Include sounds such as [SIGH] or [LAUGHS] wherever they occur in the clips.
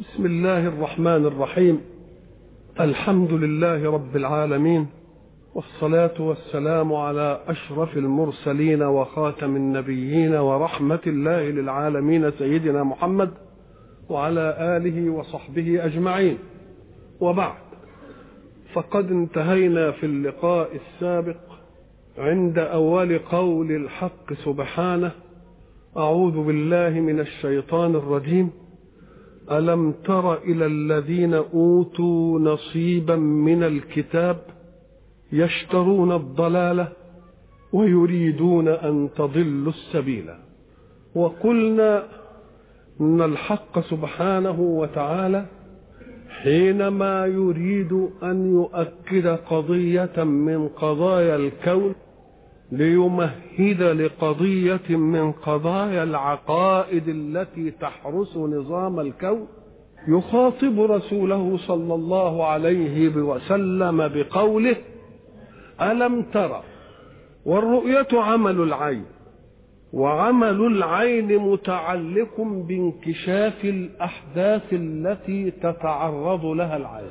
بسم الله الرحمن الرحيم. الحمد لله رب العالمين والصلاة والسلام على أشرف المرسلين وخاتم النبيين ورحمة الله للعالمين سيدنا محمد وعلى آله وصحبه أجمعين. وبعد فقد انتهينا في اللقاء السابق عند أول قول الحق سبحانه أعوذ بالله من الشيطان الرجيم. ألم تر إلى الذين أوتوا نصيبا من الكتاب يشترون الضلالة ويريدون أن تضلوا السبيل وقلنا أن الحق سبحانه وتعالى حينما يريد أن يؤكد قضية من قضايا الكون ليمهد لقضية من قضايا العقائد التي تحرس نظام الكون يخاطب رسوله صلى الله عليه وسلم بقوله ألم ترى والرؤية عمل العين وعمل العين متعلق بانكشاف الأحداث التي تتعرض لها العين.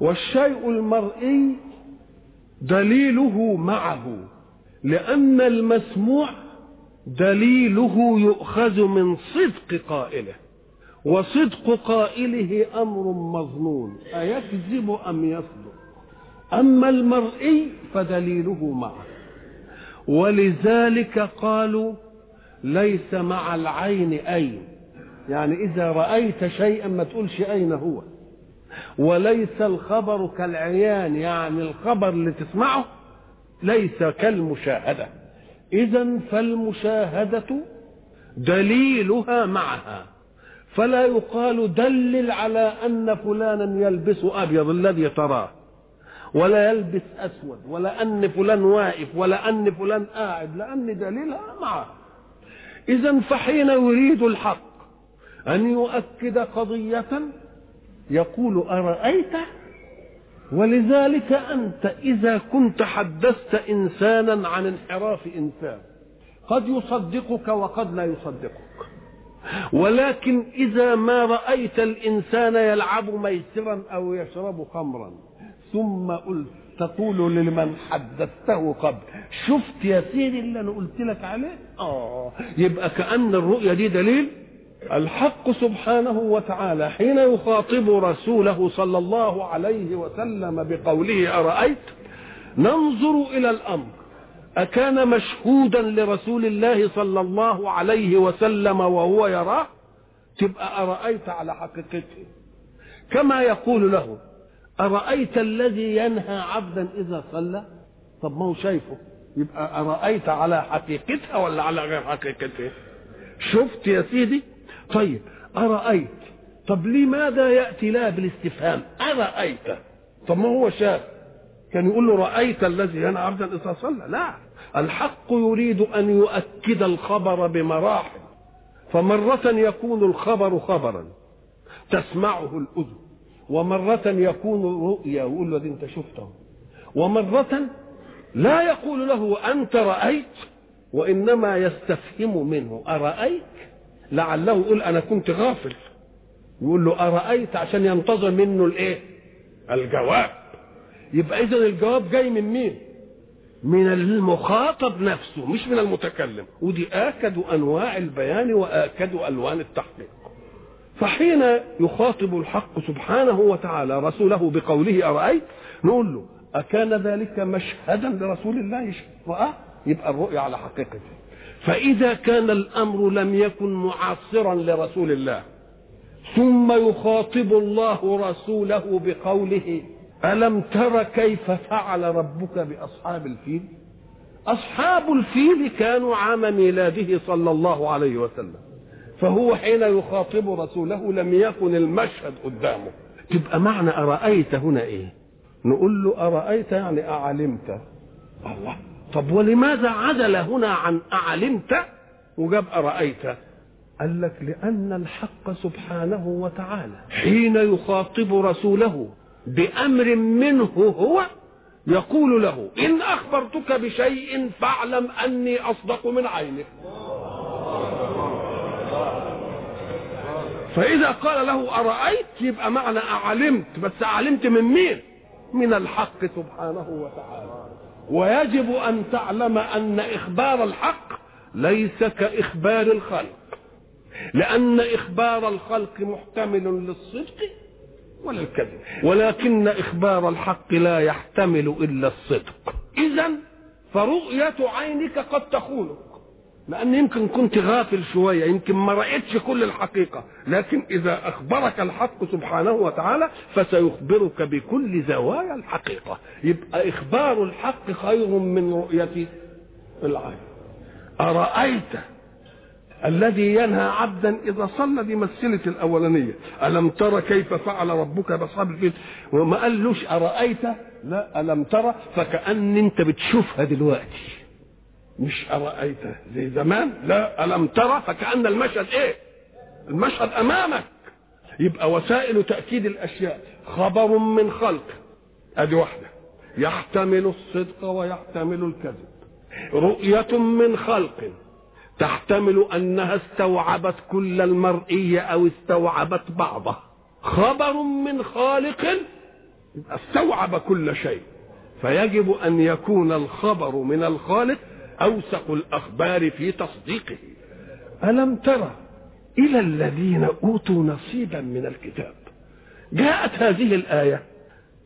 والشيء المرئي دليله معه لأن المسموع دليله يؤخذ من صدق قائله وصدق قائله أمر مظنون أيكذب أم يصدق؟ أما المرئي فدليله معه. ولذلك قالوا ليس مع العين أين. يعني إذا رأيت شيئا ما تقولش أين هو. وليس الخبر كالعيان يعني الخبر اللي تسمعه ليس كالمشاهدة. إذا فالمشاهدة دليلها معها. فلا يقال دلل على أن فلانا يلبس أبيض الذي تراه ولا يلبس أسود ولا أن فلان واقف ولا أن فلان قاعد لأن دليلها معه. إذا فحين يريد الحق أن يؤكد قضية يقول أرأيت ولذلك أنت إذا كنت حدثت إنسانا عن انحراف إنسان قد يصدقك وقد لا يصدقك. ولكن إذا ما رأيت الإنسان يلعب ميسرا أو يشرب خمرا ثم قلت تقول لمن حدثته قبل شفت يا سيدي اللي أنا قلت لك عليه؟ آه يبقى كأن الرؤية دي دليل الحق سبحانه وتعالى حين يخاطب رسوله صلى الله عليه وسلم بقوله أرأيت؟ ننظر إلى الأمر. أكان مشهودا لرسول الله صلى الله عليه وسلم وهو يراه؟ تبقى أرأيت على حقيقته. كما يقول له أرأيت الذي ينهى عبدا إذا صلى؟ طب ما هو شايفه؟ يبقى أرأيت على حقيقتها ولا على غير حقيقتها شفت يا سيدي؟ طيب أرأيت؟ طب لماذا يأتي لا بالاستفهام؟ أرأيت. طب ما هو شاف؟ كان يقول له رأيت الذي ينهى عبدا إذا صلى. لا الحق يريد أن يؤكد الخبر بمراحل. فمرة يكون الخبر خبرا تسمعه الأذن. ومرة يكون رؤيا ويقول له أنت شفته. ومرة لا يقول له أنت رأيت؟ وإنما يستفهم منه أرأيت؟ لعله يقول أنا كنت غافل. يقول له أرأيت عشان ينتظر منه الإيه؟ الجواب. يبقى إذا الجواب جاي من مين؟ من المخاطب نفسه مش من المتكلم. ودي آكد أنواع البيان وآكد ألوان التحقيق. فحين يخاطب الحق سبحانه وتعالى رسوله بقوله أرأيت؟ نقول له أكان ذلك مشهدا لرسول الله رآه يبقى الرؤيا على حقيقته. فإذا كان الأمر لم يكن معاصرا لرسول الله ثم يخاطب الله رسوله بقوله ألم تر كيف فعل ربك بأصحاب الفيل؟ أصحاب الفيل كانوا عام ميلاده صلى الله عليه وسلم فهو حين يخاطب رسوله لم يكن المشهد قدامه. تبقى معنى أرأيت هنا إيه؟ نقول له أرأيت يعني أعلمت؟ الله طب ولماذا عدل هنا عن أعلمت وجاب أرأيت؟ قال لك لأن الحق سبحانه وتعالى حين يخاطب رسوله بأمر منه هو يقول له إن أخبرتك بشيء فاعلم أني أصدق من عينك. فإذا قال له أرأيت؟ يبقى معنى أعلمت بس أعلمت من مين؟ من الحق سبحانه وتعالى. ويجب أن تعلم أن إخبار الحق ليس كإخبار الخلق. لأن إخبار الخلق محتمل للصدق ولا الكذب ولكن إخبار الحق لا يحتمل إلا الصدق. إذا فرؤية عينك قد تخونك لأن يمكن كنت غافل شوية يمكن ما رأيتش كل الحقيقة. لكن إذا أخبرك الحق سبحانه وتعالى فسيخبرك بكل زوايا الحقيقة. يبقى إخبار الحق خير من رؤية العين. أرأيت الذي ينهى عبدا إذا صلى دي الأولانية؟ ألم ترى كيف فعل ربك بأصحاب الفيل؟ وما قالوش أرأيت؟ لا ألم ترى فكأن أنت بتشوفها دلوقتي. مش ارايت زي زمان؟ لا. ألم ترى؟ فكأن المشهد إيه؟ المشهد أمامك. يبقى وسائل تأكيد الأشياء. خبر من خلق. أدي واحدة. يحتمل الصدق ويحتمل الكذب. رؤية من خلق. تحتمل أنها استوعبت كل المرئي أو استوعبت بعضه. خبر من خالق. استوعب كل شيء. فيجب أن يكون الخبر من الخالق اوثق الأخبار في تصديقه. ألم ترى إلى الذين أوتوا نصيبا من الكتاب؟ جاءت هذه الآية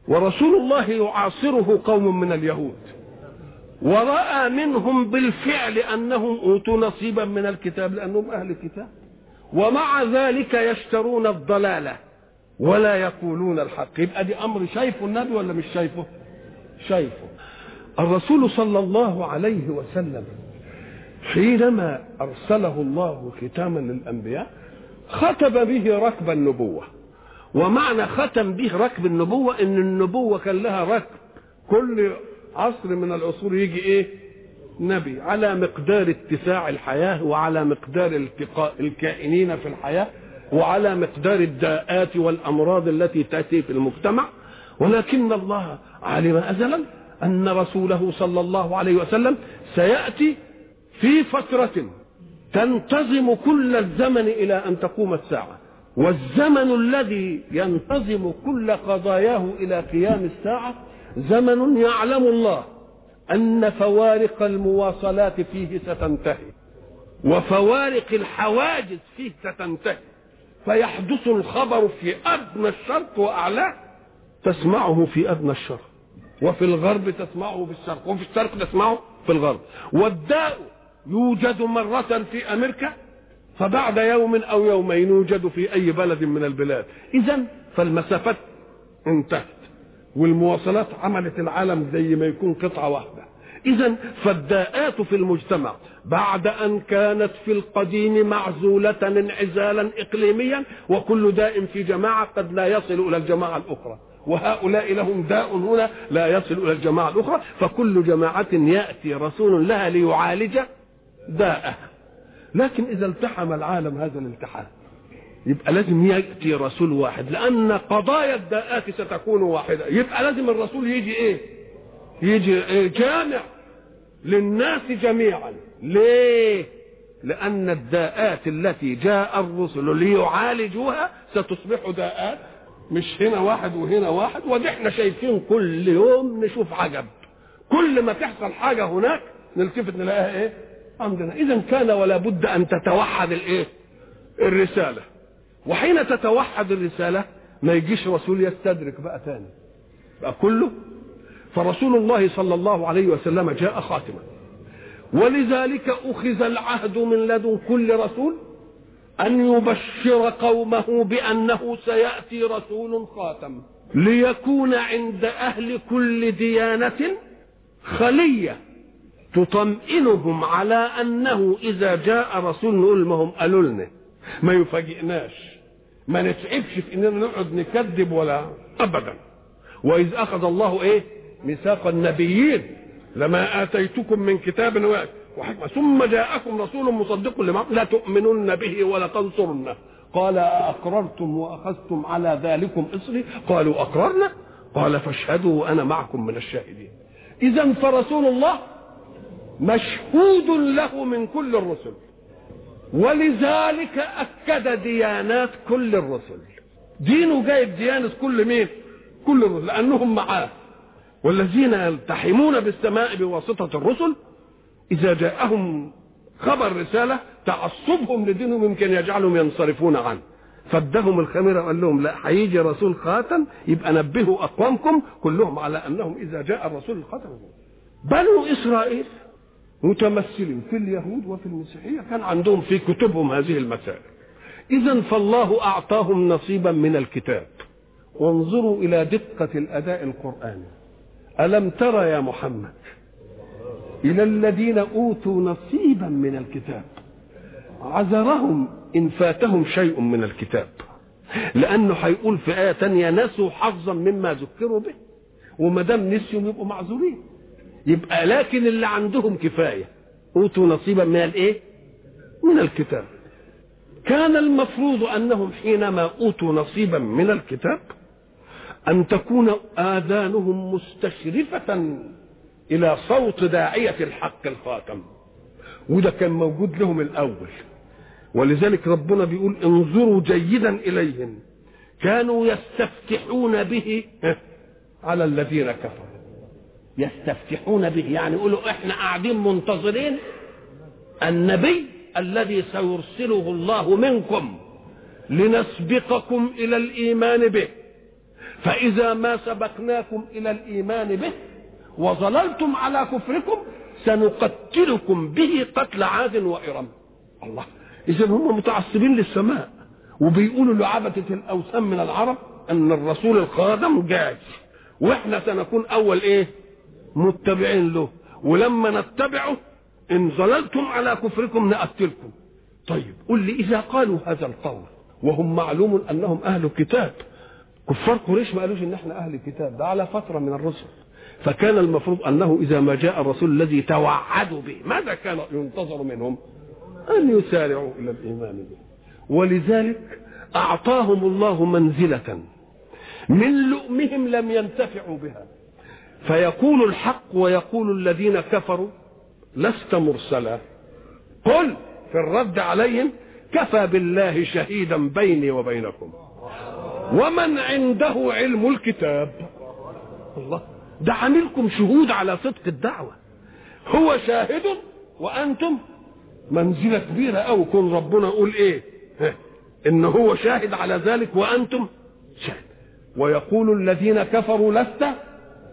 ورسول الله يعاصره قوم من اليهود. ورأى منهم بالفعل أنهم أوتوا نصيبا من الكتاب لأنهم أهل الكتاب. ومع ذلك يشترون الضلالة ولا يقولون الحق. يبقى دي أمر شايفه النبي ولا مش شايفه؟ شايفه. الرسول صلى الله عليه وسلم حينما أرسله الله ختاما للأنبياء ختم به ركب النبوة. ومعنى ختم به ركب النبوة إن النبوة كان لها ركب. كل عصر من العصور يجي إيه؟ نبي. على مقدار اتساع الحياة وعلى مقدار التقاء الكائنين في الحياة وعلى مقدار الداءات والأمراض التي تأتي في المجتمع. ولكن الله علم أزلا أن رسوله صلى الله عليه وسلم سيأتي في فترة تنتظم كل الزمن إلى أن تقوم الساعة. والزمن الذي ينتظم كل قضاياه إلى قيام الساعة زمن يعلم الله أن فوارق المواصلات فيه ستنتهي وفوارق الحواجز فيه ستنتهي. فيحدث الخبر في أدنى الشرق وأعلاه تسمعه في أدنى الشرق. وفي الغرب تسمعه في الشرق وفي الشرق تسمعه في الغرب. والداء يوجد مرة في أمريكا فبعد يوم أو يومين يوجد في أي بلد من البلاد. إذا فالمسافات انتهت والمواصلات عملت العالم زي ما يكون قطعة واحدة. إذا فالداءات في المجتمع بعد أن كانت في القديم معزولة انعزالا إقليميا وكل داء في جماعة قد لا يصل إلى الجماعة الأخرى. وهؤلاء لهم داء هنا لا يصل إلى الجماعة الأخرى فكل جماعة يأتي رسول لها ليعالج داءها لكن إذا التحم العالم هذا الالتحام يبقى لازم يأتي رسول واحد لأن قضايا الداءات ستكون واحدة. يبقى لازم الرسول يجي إيه؟ يجي إيه؟ جامع للناس جميعا. ليه؟ لأن الداءات التي جاء الرسل ليعالجوها ستصبح داءات مش هنا واحد وهنا واحد ودي إحنا شايفين كل يوم نشوف عجب. كل ما تحصل حاجة هناك نلتفت نلاقيها إيه؟ عندنا. اذا كان ولا بد أن تتوحد الإيه؟ الرسالة. وحين تتوحد الرسالة ما يجيش رسول يستدرك بقى تاني. بقى كله؟ فرسول الله صلى الله عليه وسلم جاء خاتما. ولذلك أخذ العهد من لدن كل رسول أن يبشر قومه بأنه سيأتي رسول خاتم. ليكون عند أهل كل ديانة خلية تطمئنهم على أنه إذا جاء رسول نقول ما هم قالوا لنا. ما يفاجئناش. ما نتعبش في إننا نقعد نكذب ولا ابدا. وإذ أخذ الله إيه؟ ميثاق النبيين. لما آتيتكم من كتاب وحكمة. ثم جاءكم رسول مصدق لما لا تؤمنن به ولا تنصرنه قال أقررتم وأخذتم على ذلكم إصري. قالوا أقررنا. قال فاشهدوا وأنا معكم من الشاهدين. إذا فرسول الله مشهود له من كل الرسل ولذلك أكد ديانات كل الرسل. دينه جايب ديانة كل مين؟ كل الرسل لأنهم معاه. والذين يلتحمون بالسماء بواسطة الرسل إذا جاءهم خبر رسالة تعصبهم لدينهم يمكن يجعلهم ينصرفون عنه. فادهم الخميرة وقال لهم لا هيجي رسول خاتم يبقى نبهوا أقوامكم كلهم على أنهم إذا جاء الرسول الخاتم بنو إسرائيل متمثلين في اليهود وفي المسيحية كان عندهم في كتبهم هذه المسائل. إذا فالله أعطاهم نصيبا من الكتاب. وانظروا إلى دقة الأداء القرآني. ألم ترى يا محمد إلى الذين أوتوا نصيبا من الكتاب. عذرهم إن فاتهم شيء من الكتاب. لأنه هيقول في آية تانية نسوا حظا مما ذكروا به. وما دام نسيوا يبقوا معذورين. يبقى لكن اللي عندهم كفاية. أوتوا نصيبا من الإيه؟ من الكتاب. كان المفروض أنهم حينما أوتوا نصيبا من الكتاب أن تكون آذانهم مستشرفة إلى صوت داعية الحق الخاتم. وده كان موجود لهم الأول. ولذلك ربنا بيقول انظروا جيدا إليهم. كانوا يستفتحون به على الذين كفروا. يستفتحون به. يعني يقولوا إحنا قاعدين منتظرين النبي الذي سيرسله الله منكم لنسبقكم إلى الإيمان به. فإذا ما سبقناكم إلى الإيمان به وظللتم على كفركم سنقتلكم به قتل عاد وإرم. الله إذا هم متعصبين للسماء وبيقولوا لعبدة الأوثان من العرب أن الرسول القادم جاي وإحنا سنكون أول إيه؟ متبعين له. ولما نتبعه إن ظللتم على كفركم نقتلكم. طيب قل لي إذا قالوا هذا القول وهم معلوم أنهم أهل كتاب. كفار قريش ما قالوش إن إحنا أهل كتاب. ده على فترة من الرسل. فكان المفروض أنه إذا ما جاء الرسول الذي توعدوا به ماذا كان ينتظر منهم؟ أن يسارعوا إلى الإيمان به. ولذلك أعطاهم الله منزلة من لؤمهم لم ينتفعوا بها. فيقول الحق ويقول الذين كفروا لست مرسلا. قل في الرد عليهم كفى بالله شهيدا بيني وبينكم. ومن عنده علم الكتاب؟ الله. ده عاملكم شهود على صدق الدعوة. هو شاهد وأنتم منزلة كبيرة أو كن ربنا يقول إيه؟ إن هو شاهد على ذلك وأنتم شاهد. ويقول الذين كفروا لست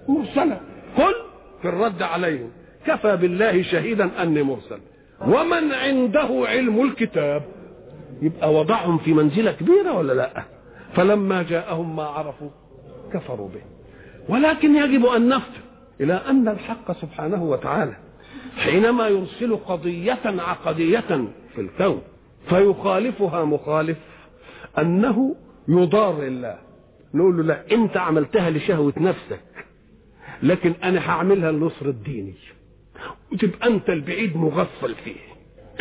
مرسلا. قل في الرد عليهم كفى بالله شهيدا أني مرسل. ومن عنده علم الكتاب يبقى وضعهم في منزلة كبيرة ولا لأ؟ فلما جاءهم ما عرفوا كفروا به. ولكن يجب أن نفطر إلى أن الحق سبحانه وتعالى حينما يرسل قضية عقدية في الكون فيخالفها مخالف أنه يضار الله نقول له لا أنت عملتها لشهوة نفسك لكن أنا هعملها لنصر الديني وتبقى أنت البعيد مغفل فيه.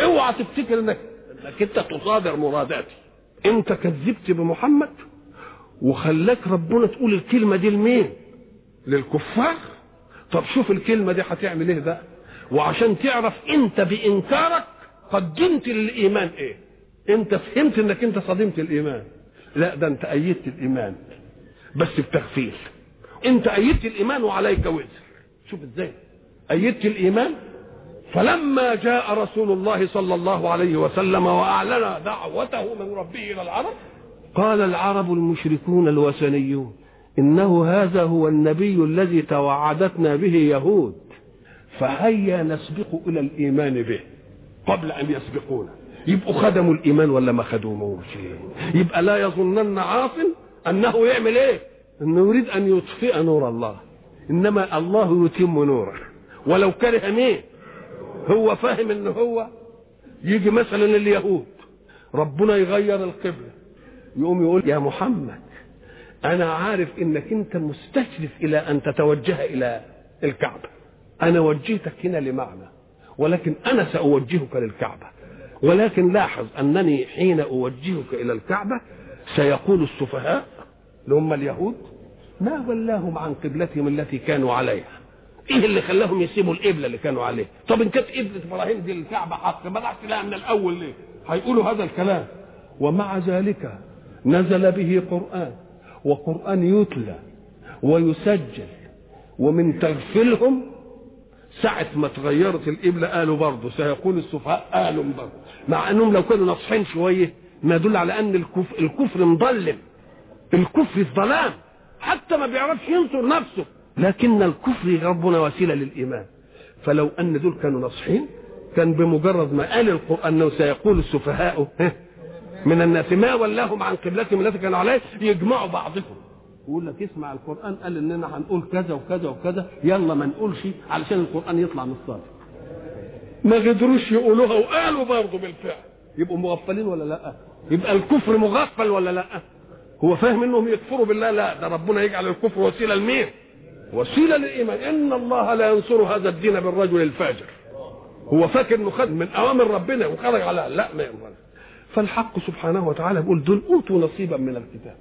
اوعى تفتكر انك إنك أنت تصادر مراداتي. أنت كذبت بمحمد وخلاك ربنا تقول الكلمة دي لمين؟ للكفار؟ طب شوف الكلمة دي هتعمل إيه بقى؟ وعشان تعرف انت بإنكارك قدمت للإيمان إيه؟ انت فهمت انك انت صدمت الإيمان. لا ده انت أيدت الإيمان بس بتغفيل. انت أيدت الإيمان وعليك وزر. شوف إزاي. أيدت الإيمان فلما جاء رسول الله صلى الله عليه وسلم وأعلن دعوته من ربه إلى العرب قال العرب المشركون الوثنيون إنه هذا هو النبي الذي توعدتنا به يهود. فهيا نسبق إلى الإيمان به قبل أن يسبقونا. يبقوا خدموا الإيمان ولا ما خدموش يبقى لا يظنن عاص أنه يعمل إيه؟ أنه يريد أن يطفئ نور الله. إنما الله يتم نوره. ولو كره مين؟ هو فاهم ان هو. يجي مثلا اليهود. ربنا يغير القبلة. يقوم يقول يا محمد أنا عارف إنك أنت مستشرف إلى أن تتوجه إلى الكعبه أنا وجهتك هنا لمعنى ولكن أنا سأوجهك للكعبه ولكن لاحظ أنني حين أوجهك إلى الكعبه سيقول السفهاء اللي هم اليهود ما ولاهم عن قبلتهم التي كانوا عليها. إيه اللي خلاهم يسيبوا القبله اللي كانوا عليها طب إن كانت قبله إبراهيم دي الكعبه حق بدات لها من الأول ليه؟ هيقولوا هذا الكلام. ومع ذلك نزل به قرآن. وقرآن يتلى ويسجل ومن تغفلهم ساعة ما تغيرت القبلة قالوا برضه سيقول السفهاء قالوا برضه. مع أنهم لو كانوا ناصحين شوية ما يدل على أن الكفر, الكفر مضلم الكفر الظلام. حتى ما بيعرفش ينصر نفسه. لكن الكفر ربنا وسيلة للإيمان. فلو أن دول كانوا ناصحين كان بمجرد ما قال القرآن أنه سيقول السفهاء من الناس ما ولاهم عن قبلتهم التي كانوا عليه يجمعوا بعضهم. يقول لك اسمع القرآن قال إننا هنقول كذا وكذا وكذا يلا ما نقولش علشان القرآن يطلع من الصادق ما قدروش يقولوها وقالوا برضه بالفعل. يبقوا مغفلين ولا لأ؟ يبقى الكفر مغفل ولا لأ؟ هو فاهم إنهم يكفروا بالله؟ لا ده ربنا يجعل الكفر وسيلة لمين؟ وسيلة للإيمان. إن الله لا ينصر هذا الدين بالرجل الفاجر. هو فاكر إنه خد من أوامر ربنا وخرج على لا ما ينفعش. فالحق سبحانه وتعالى بيقول دول أوتوا نصيبا من الكتاب.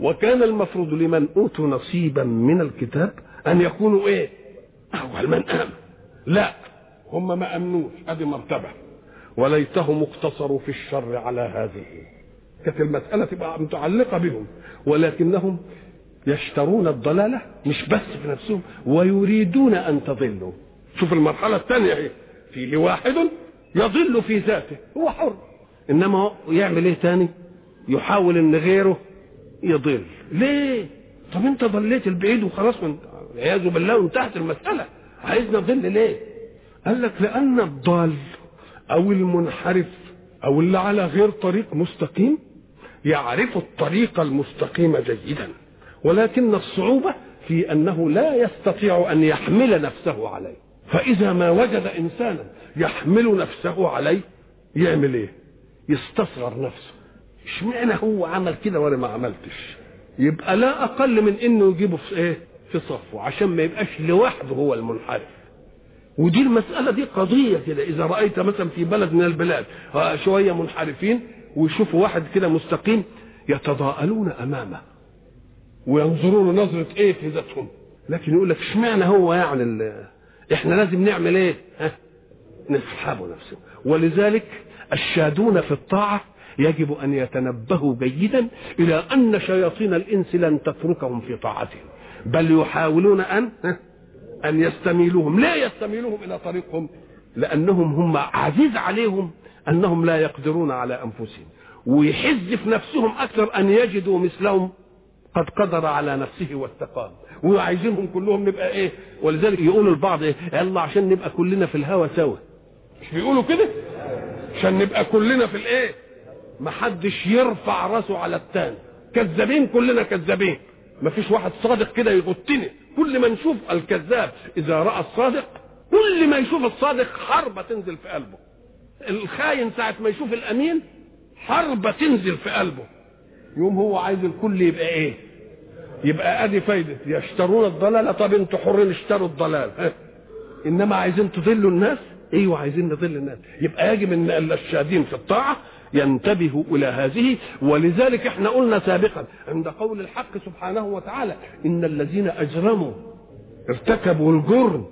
وكان المفروض لمن أوتوا نصيبا من الكتاب أن يكونوا إيه؟ اول من آمن؟ لا هم ما آمنوش أدي مرتبة. وليتهم اقتصروا في الشر على هذه. كانت المسألة تبقى متعلقة بهم ولكنهم يشترون الضلالة مش بس في نفسهم ويريدون أن تضلوا. شوف المرحلة الثانية اهي فيه واحد يضل في ذاته هو حر. إنما يعمل إيه تاني؟ يحاول إن غيره يضل. ليه؟ طب أنت ضليت البعيد وخلاص والعياذ بالله وانتهت المسألة. عايزنا نضل ليه؟ قال لك لأن الضال أو المنحرف أو اللي على غير طريق مستقيم يعرف الطريق المستقيم جيدا. ولكن الصعوبة في أنه لا يستطيع أن يحمل نفسه عليه. فإذا ما وجد إنسانا يحمل نفسه عليه يعمل إيه؟ يستصغر نفسه اشمعنى هو عمل كده وأنا ما عملتش يبقى لا أقل من إنه يجيبه في إيه في صفه عشان ما يبقاش لوحده هو المنحرف ودي المسألة دي قضية كده إذا رأيت مثلا في بلد من البلاد شوية منحرفين ويشوفوا واحد كده مستقيم يتضاءلون أمامه وينظرون نظرة إيه في ذاتهم لكن يقول لك اشمعنى هو يعني. إحنا لازم نعمل إيه؟ ها؟ نسحبه نفسه ولذلك الشادون في الطاعة يجب أن يتنبهوا جيدا إلى أن شياطين الإنس لن تتركهم في طاعتهم بل يحاولون أن؟ أن يستميلوهم لا يستميلوهم إلى طريقهم لأنهم هم عزيز عليهم أنهم لا يقدرون على أنفسهم. ويحز في نفسهم أكثر أن يجدوا مثلهم قد قدر على نفسه واستقام. وعايزينهم كلهم نبقى إيه؟ ولذلك يقولوا البعض إيه؟ يلا عشان نبقى كلنا في الهوى سوا. مش بيقولوا كده؟ عشان نبقى كلنا في الايه؟ محدش يرفع راسه على التاني. كذابين كلنا كذابين. مفيش واحد صادق كده يغطني كل ما نشوف الكذاب إذا رأى الصادق كل ما يشوف الصادق حربة تنزل في قلبه. الخاين ساعة ما يشوف الأمين حربة تنزل في قلبه. يوم هو عايز الكل يبقى إيه؟ يبقى أدي فايدة. يشترون الضلالة. طب أنتوا حرين اشتروا الضلال. إنما عايزين تضلوا الناس؟ أيوه عايزين نضل الناس. يبقى يجب ان الشادين في الطاعة ينتبهوا إلى هذه ولذلك إحنا قلنا سابقا عند قول الحق سبحانه وتعالى إن الذين أجرموا ارتكبوا الجرم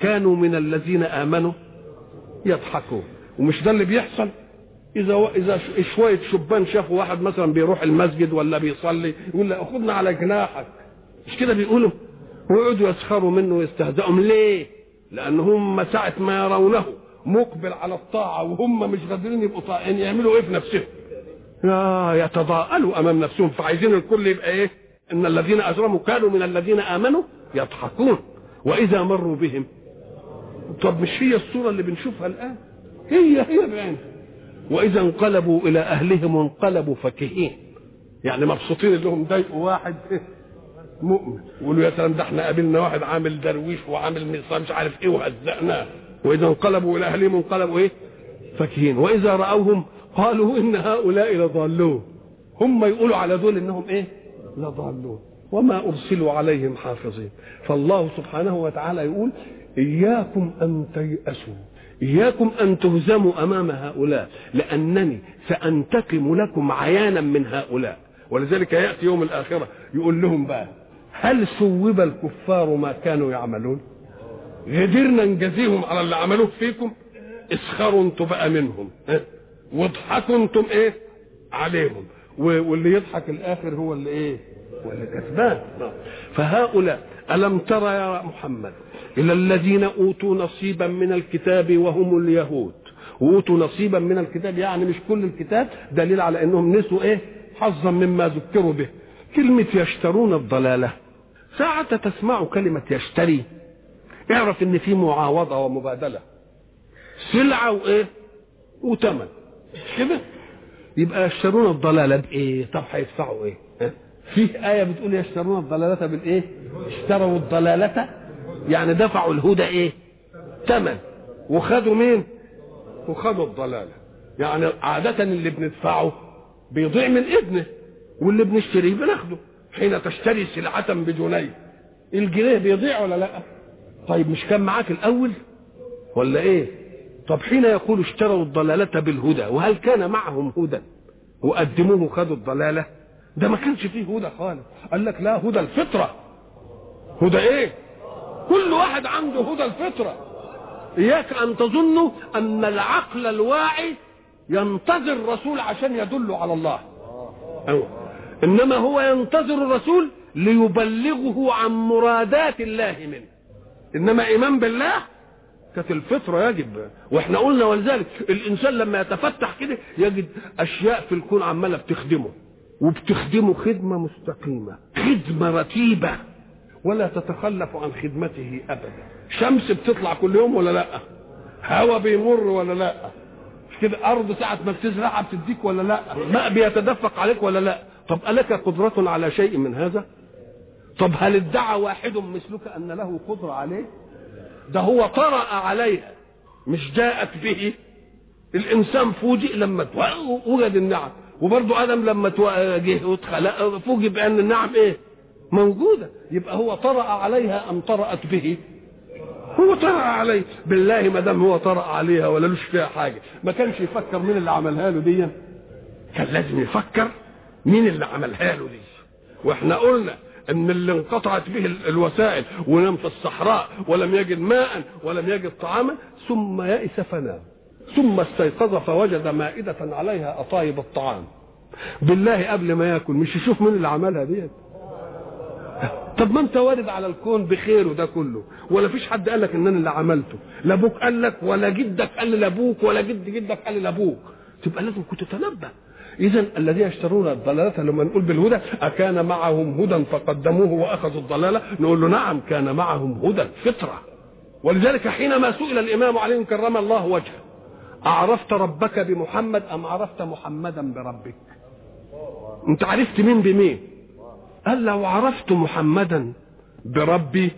كانوا من الذين آمنوا يضحكون. ومش ده اللي بيحصل؟ إذا إذا شوية شبان شافوا واحد مثلا بيروح المسجد ولا بيصلي يقول له خدنا على جناحك. مش كده بيقولوا؟ ويقعدوا يسخروا منه ويستهزئوا. ليه؟ لأن هم ساعه ما يرونه مقبل على الطاعة وهم مش قادرين يبقوا طائعين يعملوا إيه في نفسهم؟ يا يتضاءلوا أمام نفسهم فعايزين الكل يبقى إيه؟ إن الذين أجرموا كانوا من الذين آمنوا يضحكون وإذا مروا بهم طب مش هي الصورة اللي بنشوفها الآن؟ هي هي بعينها وإذا انقلبوا إلى أهلهم انقلبوا فكهين يعني مبسوطين إنهم ضايقوا واحد مؤمن. يقولوا يا سلام ده إحنا قابلنا واحد عامل درويش وعامل مش عارف إيه وهزقناه وإذا انقلبوا إلى أهلهم انقلبوا إيه؟ فكهين وإذا رأوهم قالوا إن هؤلاء لضالون. هم يقولوا على دول إنهم إيه؟ لضالون. وما أرسلوا عليهم حافظين. فالله سبحانه وتعالى يقول إياكم أن تيأسوا. إياكم أن تهزموا أمام هؤلاء. لأنني سأنتقم لكم عيانا من هؤلاء. ولذلك يأتي يوم الآخرة يقول لهم بقى هل ثوب الكفار ما كانوا يعملون؟ قدرنا نجازيهم على اللي عملوه فيكم؟ إسخروا أنتوا بقى منهم واضحكوا أنتم إيه؟ عليهم. واللي يضحك الآخر هو اللي إيه؟ هو اللي كسبان. فهؤلاء ألم ترى يا محمد إلى الذين أوتوا نصيبا من الكتاب وهم اليهود؟ واوتوا نصيبا من الكتاب يعني مش كل الكتاب دليل على إنهم نسوا إيه؟ حظا مما ذكروا به. كلمة يشترون الضلالة ساعة تسمع كلمة يشتري. اعرف إن في معاوضة ومبادلة. سلعة وإيه؟ وثمن كده؟ يبقى يشترون الضلالة بإيه؟ طب هيدفعوا إيه؟ في آية بتقول يشترون الضلالة بالإيه؟ اشتروا الضلالة. يعني دفعوا الهدى إيه؟ ثمن وخدوا مين؟ وخدوا الضلالة. يعني عادة اللي بندفعه بيضيع من ابنه واللي بنشتريه بناخده. حين تشتري سلعة بجنيه. الجنيه بيضيع ولا لا؟ طيب مش كان معاك الأول؟ ولا إيه؟ طب حين يقول اشتروا الضلالة بالهدى وهل كان معهم هدى؟ وقدموه خدوا الضلالة؟ ده ما كانش فيه هدى خالص. قال لك لا هدى الفطرة. هدى إيه؟ كل واحد عنده هدى الفطرة. إياك أن تظنوا أن العقل الواعي ينتظر الرسول عشان يدله على الله. أيوة. إنما هو ينتظر الرسول ليبلغه عن مرادات الله منه. إنما إيمان بالله كانت الفطرة يجب. وإحنا قلنا ولذلك الإنسان لما يتفتح كده يجد أشياء في الكون عمالة بتخدمه وبتخدمه خدمة مستقيمة خدمة رتيبة ولا تتخلف عن خدمته ابدا. شمس بتطلع كل يوم ولا لأ؟ هوا بيمر ولا لأ؟ مش كده أرض ساعة ما بتزرعها بتديك ولا لأ؟ ماء بيتدفق عليك ولا لأ؟ طب ألك قدرة على شيء من هذا؟ طب هل ادعى واحد مثلك أن له قدرة عليه؟ ده هو طرأ عليها مش جاءت به. الإنسان فوجئ لما وجد النعم. وبرضه آدم لما جه واتخلق فوجئ بأن النعم إيه؟ موجودة. يبقى هو طرأ عليها أم طرأت به؟ هو طرأ عليه. بالله ما دام هو طرأ عليها ولا لوش فيها حاجة. ما كانش يفكر مين اللي عملها له دي. كان لازم يفكر. مين اللي عملها له دي؟ وإحنا قلنا إن اللي انقطعت به الوسائل ونام في الصحراء ولم يجد ماء ولم يجد طعاما ثم يئس فنام. ثم استيقظ فوجد مائدة عليها أطايب الطعام. بالله قبل ما يأكل مش يشوف مين اللي عملها ديت طب ما انت وارد على الكون بخيره ده كله. ولا فيش حد قال لك إن أنا اللي عملته. لا أبوك قال لك ولا جدك قال لأبوك ولا جد جدك قال لأبوك. تبقى لازم كنت تتنبه اذا الذين يشترون الضلالة لما نقول بالهدى أكان معهم هدى فقدموه وأخذوا الضلالة؟ نقول له نعم كان معهم هدى فطرة. ولذلك حينما سئل الإمام علي كرم الله وجهه أعرفت ربك بمحمد أم عرفت محمدا بربك؟ أنت عرفت مين بمين؟ قال لو عرفت محمدا بربي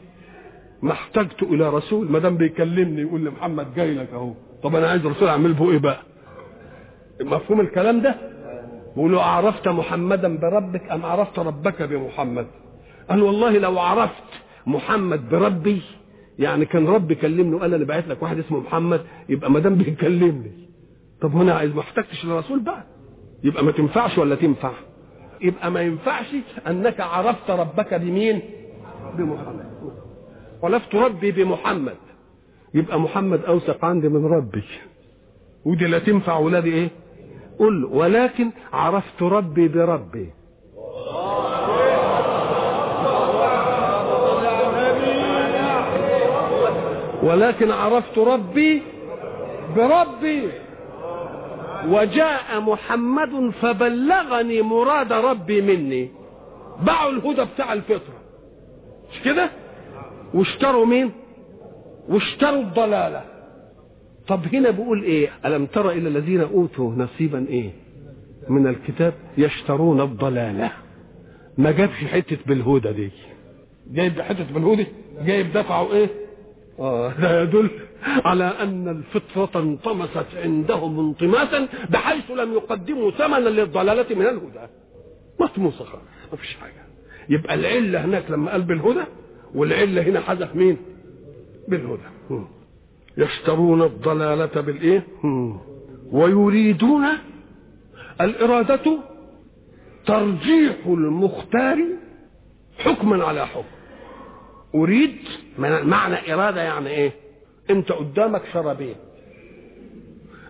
ما احتجت إلى رسول ما دام بيكلمني يقول لي محمد جاي لك أهو. طب أنا عايز رسول أعمل به إيه بقى؟ مفهوم الكلام ده؟ بيقول له عرفت محمدا بربك أم عرفت ربك بمحمد؟ قال والله لو عرفت محمد بربي يعني كان ربي كلمني وقال أنا بعت لك واحد اسمه محمد يبقى ما دام بيكلمني. طب هنا ما احتجتش للرسول بقى يبقى ما تنفعش ولا تنفع؟ يبقى ما ينفعش أنك عرفت ربك بمين؟ بمحمد. ولفت ربي بمحمد. يبقى محمد أوثق عندي من ربي. ودي لا تنفع ولادي إيه؟ قل ولكن عرفت ربي بربي. ولكن عرفت ربي بربي. وجاء محمد فبلغني مراد ربي مني. باعوا الهدى بتاع الفطرة. مش كده؟ واشتروا مين؟ واشتروا الضلالة. طب هنا بيقول إيه؟ ألم تر إلى الذين أوتوا نصيبا إيه؟ من الكتاب يشترون الضلالة ما جابش حتة بالهدى دي. جايب حتة بالهدى؟ جايب دفعوا إيه؟ آه ده يدل على أن الفطرة انطمست عندهم انطماسا بحيث لم يقدموا ثمنا للضلالة من الهدى. مطموسة. خالص ما فيش حاجة. يبقى العلة هناك لما قال بالهدى والعلة هنا حذف مين؟ بالهدى. يشترون الضلالة بالإيه؟ ويريدون الإرادة ترجيح المختار حكما على حكم. أريد معنى إرادة يعني إيه؟ أنت قدامك شرابين.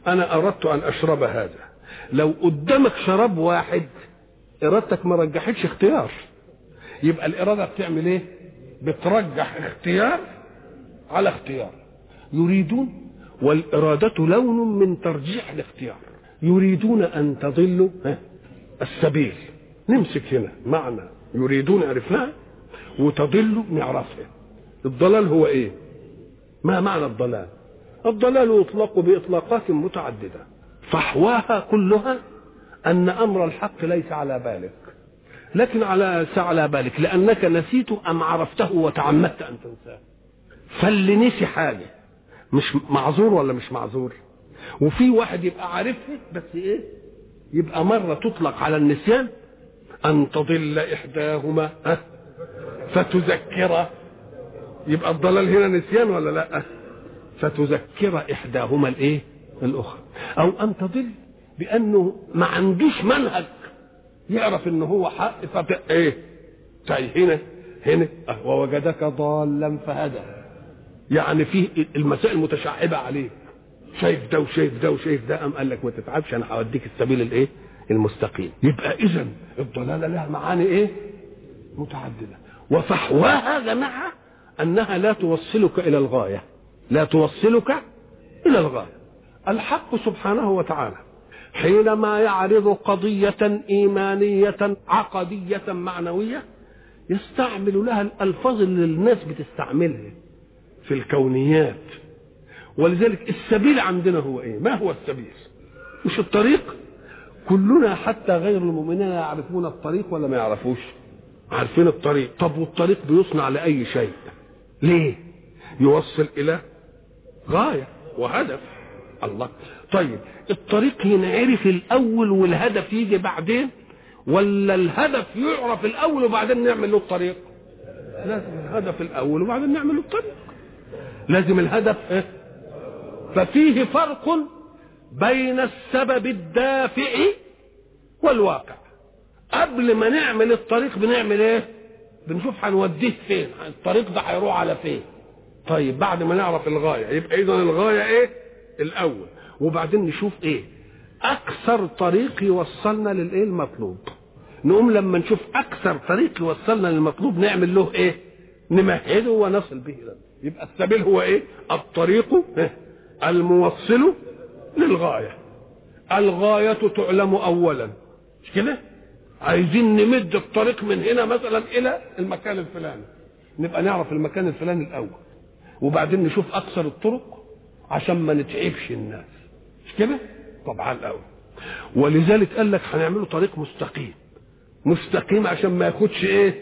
أنا أردت أن أشرب هذا. لو قدامك شراب واحد إرادتك ما رجحتش اختيار. يبقى الإرادة بتعمل إيه؟ بترجح اختيار على اختيار. يريدون والإرادة لون من ترجيح الاختيار. يريدون أن تضلوا السبيل. نمسك هنا معنى يريدون عرفناها وتضلوا نعرفها الضلال هو إيه؟ ما معنى الضلال؟ الضلال يطلق بإطلاقات متعددة. فحواها كلها أن أمر الحق ليس على بالك. لكن على على بالك لأنك نسيته أم عرفته وتعمدت أن تنساه. فاللي نسي حاجة مش معذور ولا مش معذور؟ وفي واحد يبقى عارفها بس إيه؟ يبقى مرة تطلق على النسيان أن تضل إحداهما فتذكر. يبقى الضلال هنا نسيان ولا لأ؟ فتذكر إحداهما الإيه؟ الأخرى. أو أن تضل بأنه ما عندوش منهج يعرف إن هو حق فت إيه؟ طيب هنا هنا أه ووجدك ضالا فهدى. يعني في المسائل متشعبة عليه. شايف ده وشايف ده وشايف ده قام قال لك ما تتعبش أنا هوديك السبيل الإيه؟ المستقيم. يبقى اذا الضلالة لها معاني إيه؟ متعددة. وفحواها جماعة أنها لا توصلك إلى الغاية. لا توصلك إلى الغاية. الحق سبحانه وتعالى حينما يعرض قضية إيمانية عقدية معنوية يستعمل لها الألفاظ اللي الناس بتستعملها. في الكونيات. ولذلك السبيل عندنا هو إيه؟ ما هو السبيل؟ مش الطريق؟ كلنا حتى غير المؤمنين يعرفون الطريق ولا ما يعرفوش؟ عارفين الطريق. طب والطريق بيصنع لأي شيء؟ ليه؟ يوصل إلى غاية وهدف. الله. طيب الطريق ينعرف الأول والهدف يجي بعدين؟ ولا الهدف يعرف الأول وبعدين نعمل له الطريق؟ لازم الهدف الأول وبعدين نعمل له الطريق. لازم الهدف إيه؟ ففيه فرق بين السبب الدافع والواقع. قبل ما نعمل الطريق بنعمل إيه؟ بنشوف هنوديه فين الطريق ده هيروح على فين. طيب بعد ما نعرف الغاية يبقى اذا الغاية إيه؟ الأول. وبعدين نشوف إيه؟ أكثر طريق يوصلنا للإيه؟ المطلوب. نقوم لما نشوف أكثر طريق يوصلنا للمطلوب نعمل له إيه؟ نمهده ونصل به إلى يبقى السبيل هو إيه؟ الطريق؟ الموصل للغاية. الغاية تعلم اولا. مش كده؟ عايزين نمد الطريق من هنا مثلا إلى المكان الفلاني. نبقى نعرف المكان الفلاني الأول. وبعدين نشوف أكثر الطرق عشان ما نتعبش الناس. مش كده؟ طبعا الأول. ولذلك قال لك هنعمله طريق مستقيم. مستقيم عشان ما ياخدش إيه؟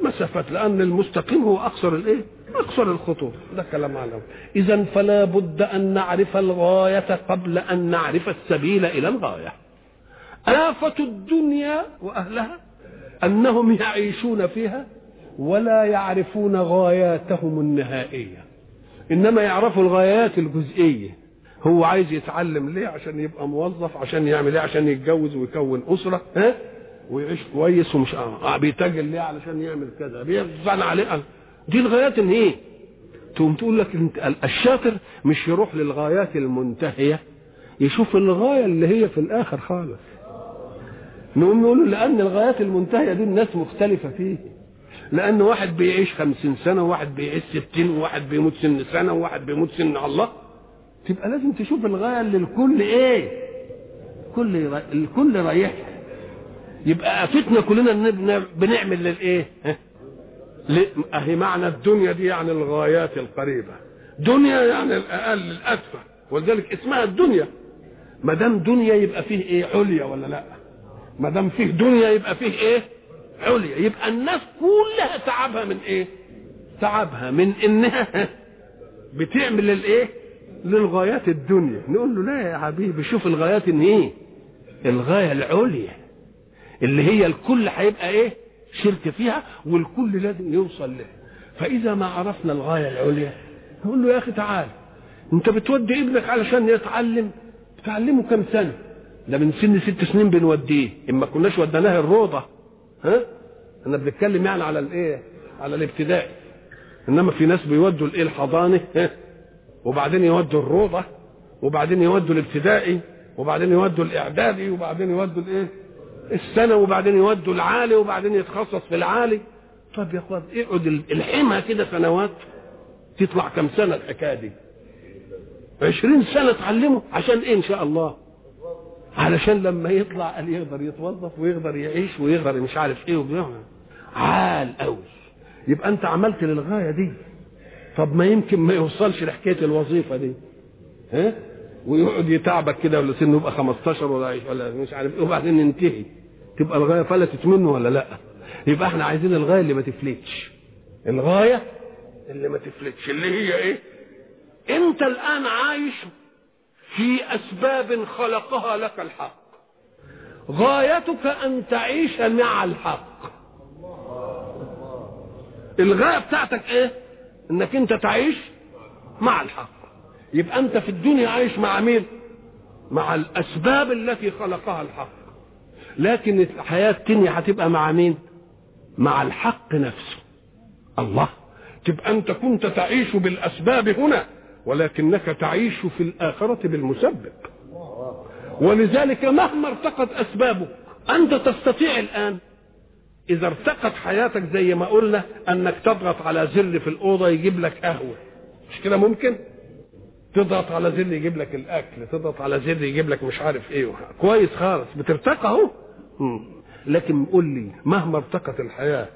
مسافات. لأن المستقيم هو اقصر الإيه؟ أقصر الخطوط. ده كلام علم اذا فلا بد أن نعرف الغاية قبل أن نعرف السبيل إلى الغاية. آفة الدنيا وأهلها أنهم يعيشون فيها ولا يعرفون غاياتهم النهائية. إنما يعرفوا الغايات الجزئية. هو عايز يتعلم ليه؟ عشان يبقى موظف عشان يعمل إيه؟ عشان يتجوز ويكون أسرة ها؟ ويعيش كويس ومش آه بيتاجر ليه؟ علشان يعمل كذا. بيغزن عليه. دي الغايات إيه؟ تقوم تقول لك انت الشاطر مش يروح للغايات المنتهية يشوف الغاية اللي هي في الآخر خالص. نقوم نقول لأن الغايات المنتهية دي الناس مختلفة فيه. لأن واحد بيعيش خمسين سنة وواحد بيعيش ستين وواحد بيموت سن سنة وواحد بيموت سن الله. تبقى لازم تشوف الغاية اللي الكل إيه؟ كل. الكل رايحها يبقى فتنا كلنا بنعمل للإيه؟ ل... أهي معنى الدنيا دي يعني الغايات القريبة. دنيا يعني الأقل الأدفع ولذلك اسمها الدنيا. ما دام دنيا يبقى فيه إيه عليا ولا لأ؟ ما دام فيه دنيا يبقى فيه إيه؟ عليا. يبقى الناس كلها تعبها من إيه؟ تعبها من إنها [LAUGHS] بتعمل الإيه؟ للغايات الدنيا. نقول له لا يا حبيبي شوف الغايات إن إيه؟ الغاية العليا. اللي هي الكل هيبقى إيه؟ شرك فيها والكل لازم يوصل لها فإذا ما عرفنا الغاية العليا نقول له يا أخي تعال أنت بتودي ابنك علشان يتعلم؟ تعلمه كم سنة؟ ده من سن ست سنين بنوديه. اما كناش وديناه الروضة. ها؟ أنا بنتكلم يعني على الإيه؟ على الابتدائي إنما في ناس بيودوا الإيه؟ الحضانة ها؟ وبعدين يودوا الروضة وبعدين يودوا الابتدائي وبعدين يودوا الإعدادي وبعدين يودوا الإيه؟ السنة وبعدين يودوا العالي وبعدين يتخصص في العالي. طب يا أخوان اقعد الحمى كده سنوات تطلع كم سنة الحكاية دي؟ عشرين سنة تعلمه عشان إيه إن شاء الله؟ علشان لما يطلع قال يقدر يتوظف ويقدر يعيش ويقدر مش عارف إيه وبيعمل. عال قوي يبقى أنت عملت للغاية دي. طب ما يمكن ما يوصلش لحكاية الوظيفة دي. ها؟ ويقعد يتعبك كده ولا سنه يبقى 15 ولا ولا مش عارف إيه وبعدين ينتهي. تبقى الغاية فلتت منه ولا لا؟ يبقى إحنا عايزين الغاية اللي ما تفلتش. الغاية اللي ما تفلتش اللي هي إيه؟ انت الآن عايش في أسباب خلقها لك الحق. غايتك أن تعيش مع الحق. الغاية بتاعتك إيه؟ انك انت تعيش مع الحق. يبقى انت في الدنيا عايش مع مين؟ مع الأسباب التي خلقها الحق. لكن الحياة التانية هتبقى مع مين؟ مع الحق نفسه. الله. تبقى انت كنت تعيش بالأسباب هنا ولكنك تعيش في الآخرة بالمسبب. ولذلك مهما ارتقت اسبابك أنت تستطيع الآن. إذا ارتقت حياتك زي ما قلنا أنك تضغط على زر في الأوضة يجيب لك قهوة. مش كده ممكن؟ تضغط على زر يجيب لك الأكل تضغط على زر يجيب لك مش عارف إيه. كويس خالص بترتقى أهو. لكن قول لي مهما ارتقت الحياة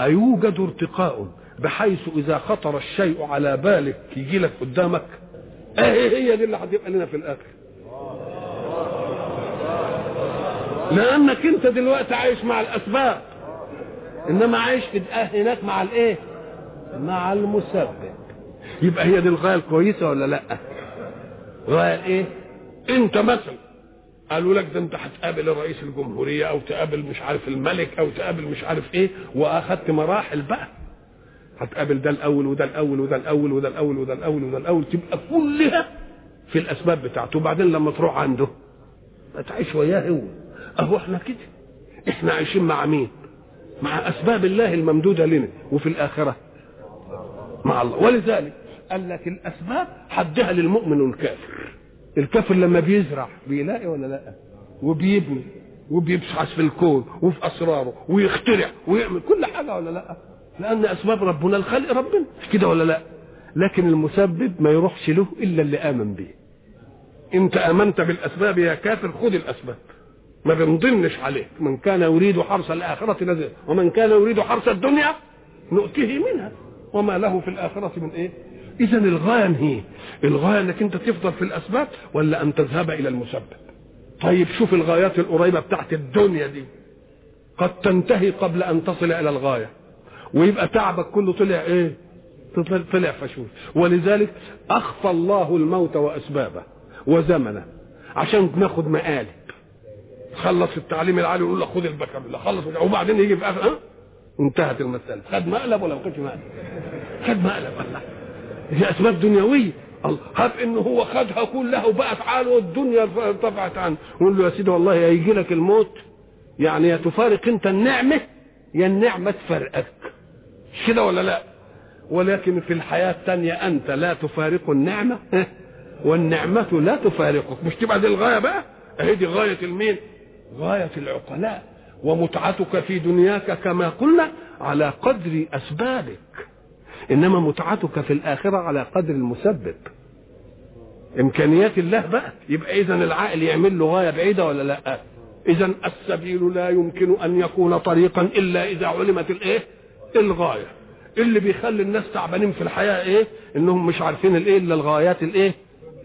أيوجد ارتقاء بحيث إذا خطر الشيء على بالك يجي لك قدامك؟ إيه هي دي اللي هتبقى لنا في الآخر. لأنك أنت دلوقتي عايش مع الأسباب إنما عايش هناك مع الإيه؟ مع المسبب. يبقى هي دي الغاية الكويسة ولا لأ؟ غايه إيه أنت مثلا قالوا لك ده أنت هتقابل رئيس الجمهورية أو تقابل مش عارف الملك أو تقابل مش عارف إيه وأخدت مراحل بقى. هتقابل ده الأول وده الأول وده الأول وده الأول وده الأول وده الأول تبقى كلها في الأسباب بتاعته. وبعدين لما تروح عنده تعيش وياه هو. أهو إحنا كده. إحنا عايشين مع مين؟ مع أسباب الله الممدودة لنا وفي الآخرة مع الله. ولذلك قال لك الأسباب حدها للمؤمن والكافر الكافر لما بيزرع بيلاقي ولا لا؟ وبيبني وبيبحث في الكون وفي أسراره ويخترع ويعمل كل حاجة ولا لا؟ لأن أسباب ربنا الخلق ربنا. مش كده ولا لا؟ لكن المسبب ما يروحش له إلا اللي آمن به. إنت آمنت بالأسباب يا كافر خذ الأسباب. ما بنضنش عليك. من كان يريد حرث الآخرة نزل ومن كان يريد حرث الدنيا نؤتيه منها. وما له في الآخرة من إيه؟ اذا الغاية هي الغاية إنك أنت تفضل في الأسباب ولا أن تذهب إلى المسبب؟ طيب شوف الغايات القريبة بتاعت الدنيا دي. قد تنتهي قبل أن تصل إلى الغاية. ويبقى تعبك كله طلع إيه؟ طلع فشوش ولذلك أخفى الله الموت وأسبابه وزمنه عشان ناخد مقالب. خلص التعليم العالي ويقول لك خد البكالوريا خلص وبعدين يجي في اخر انتهت المسألة. خد مقلب ولا ما خدش مقلب؟ خد مقلب الله دي أسباب دنيوية. هب إنه هو خدها كلها وبقت عاله والدنيا ارتفعت عنه. يقول له يا سيدي والله هيجي لك الموت. يعني يا تفارق أنت النعمة يا النعمة تفارقك كده ولا لا؟ ولكن في الحياة الثانية أنت لا تفارق النعمة والنعمة لا تفارقك. مش تبقى دي الغاية بقى؟ أهي دي غاية المين؟ غاية العقلاء. ومتعتك في دنياك كما قلنا على قدر أسبابك. إنما متعتك في الآخرة على قدر المسبب. إمكانيات الله بقى. يبقى إذا العقل يعمل له غاية بعيدة ولا لأ؟ إذا السبيل لا يمكن أن يكون طريقا إلا إذا علمت الإيه؟ الغاية. اللي بيخلي الناس تعبانين في الحياة إيه؟ إنهم مش عارفين الإيه؟ إلا الغايات الإيه؟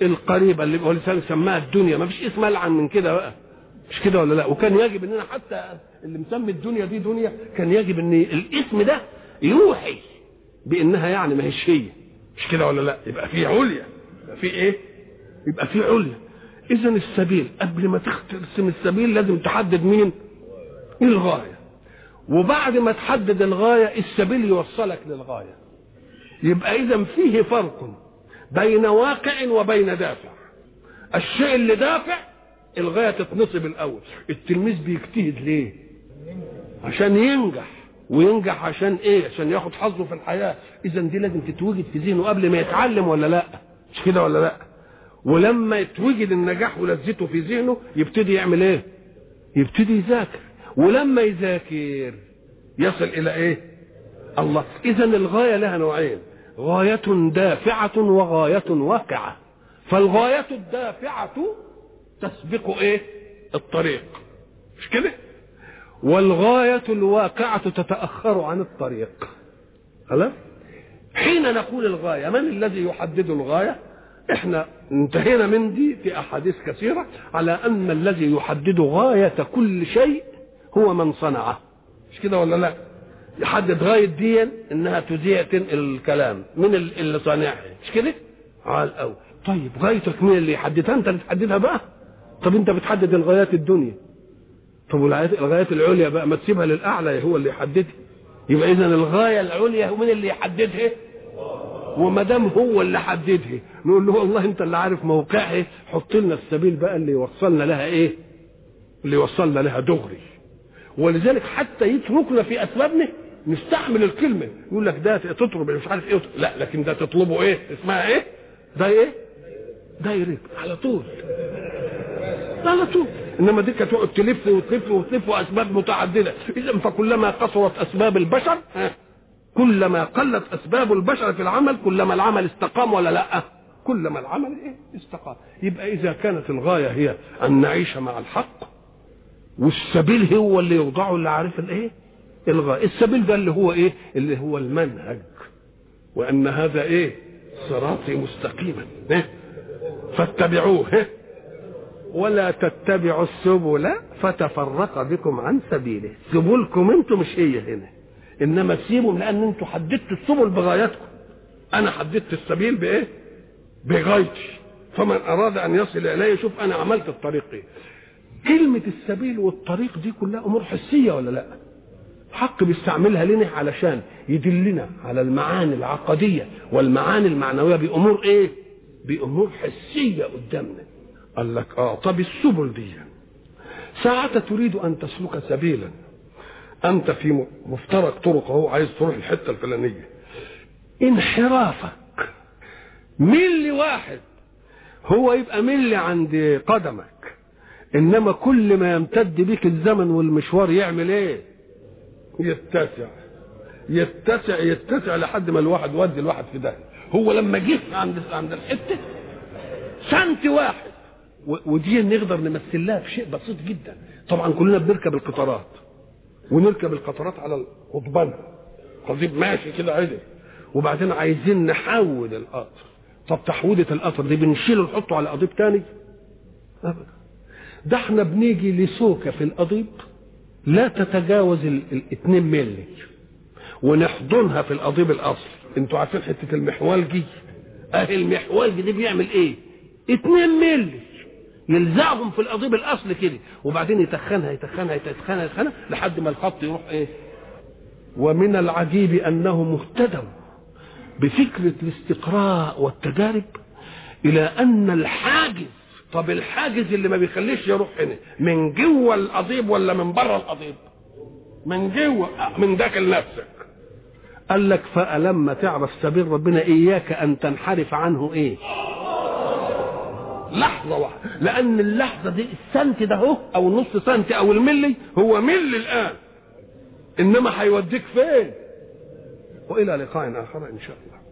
القريبة اللي لسانك سماها الدنيا. ما فيش اسم العن من كده بقى. مش كده ولا لأ؟ وكان يجب إننا حتى اللي مسمي الدنيا دي دنيا كان يجب إن الاسم ده يوحي بأنها يعني ما هيش هي مش كده ولا لا؟ يبقى في عليا. يبقى في إيه؟ يبقى في عليا. إذا السبيل قبل ما ترسم السبيل لازم تحدد مين الغاية. وبعد ما تحدد الغاية السبيل يوصلك للغاية. يبقى إذا فيه فرق بين واقع وبين دافع. الشيء اللي دافع الغاية تتنصب الأول. التلميذ بيجتهد ليه؟ عشان ينجح. وينجح عشان إيه؟ عشان ياخد حظه في الحياة. اذا دي لازم تتوجد في ذهنه قبل ما يتعلم ولا لأ؟ مش كده ولا لأ؟ ولما يتوجد النجاح ولذته في ذهنه يبتدي يعمل إيه؟ يبتدي يذاكر. ولما يذاكر يصل إلى إيه؟ الله. اذا الغاية لها نوعين. غاية دافعة وغاية واقعة. فالغاية الدافعة تسبق إيه؟ الطريق. مش كده؟ والغاية الواقعة تتأخر عن الطريق. خلاص حين نقول الغاية من الذي يحدد الغاية؟ إحنا انتهينا من دي في أحاديث كثيرة على أن الذي يحدد غاية كل شيء هو من صنعه. مش كده ولا لا؟ يحدد غاية دي إنها تذيع الكلام. من اللي صانعها؟ مش كده؟ على الأول. طيب غايتك مين اللي يحددها؟ أنت اللي تحددها بقى. طب أنت بتحدد الغايات الدنيا. طب والغايات الغايات العليا بقى ما تسيبها للأعلى هو اللي يحددها. يبقى اذا الغاية العليا مين اللي يحددها؟ وما دام هو اللي حددها. نقول له والله أنت اللي عارف موقعها حط لنا السبيل بقى اللي يوصلنا لها إيه؟ اللي يوصلنا لها دغري. ولذلك حتى يتركنا في أسبابنا نستعمل الكلمة. يقول لك ده تطلب مش عارف إيه. لا لكن ده تطلبه إيه؟ اسمها إيه؟ ده إيه؟ دايركت على طول. على طول. إنما دي كانت تقعد تلف وتلف وتلف اسباب متعددة. اذا فكلما قصرت أسباب البشر كلما قلت أسباب البشر في العمل كلما العمل استقام ولا لا؟ كلما العمل إيه؟ استقام. يبقى إذا كانت الغاية هي أن نعيش مع الحق والسبيل هو اللي يوضعه اللي عارف الإيه؟ الغاية. السبيل ده اللي هو إيه؟ اللي هو المنهج. وأن هذا إيه؟ صراطي مستقيما؟ فاتبعوه؟ ولا تتبعوا السبل فتفرق بكم عن سبيله. سبلكم أنتم مش هي هنا. إنما سيبوا لأن أنتم حددتوا السبل بغايتكم. أنا حددت السبيل بإيه؟ بغايتي. فمن أراد أن يصل إلي شوف أنا عملت الطريق إيه. كلمة السبيل والطريق دي كلها أمور حسية ولا لأ؟ حق بيستعملها لنا علشان يدلنا على المعاني العقدية والمعاني المعنوية بأمور إيه؟ بأمور حسية قدامنا. قال لك آه طب السبل دي ساعة تريد أن تسلك سبيلا. أنت في مفترق طرق اهو عايز تروح الحتة الفلانية. انحرافك. ملي واحد هو يبقى ملي عند قدمك. إنما كل ما يمتد بك الزمن والمشوار يعمل إيه؟ يتسع. يتسع يتسع لحد ما الواحد ودي الواحد في ده هو لما جه عند عند الحتة سنت واحد. ودي نقدر نمثل لها بشيء بسيط جدا. طبعا كلنا بنركب القطارات ونركب القطارات على القضبان. قضيب ماشي كده عدل وبعدين عايزين نحول القطر. طب تحويلة القطر دي بنشيله نحطه على قضيب تاني؟ ابدا. ده إحنا بنيجي لسوكة في القضيب لا تتجاوز الاتنين ملي ونحضنها في القضيب الاصلي أنتوا عارفين حتة المحوالجي؟ اهي المحوالجي دي بيعمل إيه؟ اتنين ملي يلزقهم في القضيب الأصل كده. وبعدين يتخنها يتخنها يتخنها يتخنها لحد ما الخط يروح إيه؟ ومن العجيب انهم اهتدوا بفكرة الاستقراء والتجارب إلى أن الحاجز طب الحاجز اللي ما بيخليش يروح هنا من جوه القضيب ولا من بره القضيب من جوه من داخل نفسك. قال لك فلما تعرف سبيل ربنا إياك أن تنحرف عنه إيه؟ لحظة واحدة. لأن اللحظة دي السنت ده هو أو النص سنت أو الملي هو ملي الآن. إنما هيوديك فين؟ وإلى لقاء آخر إن شاء الله.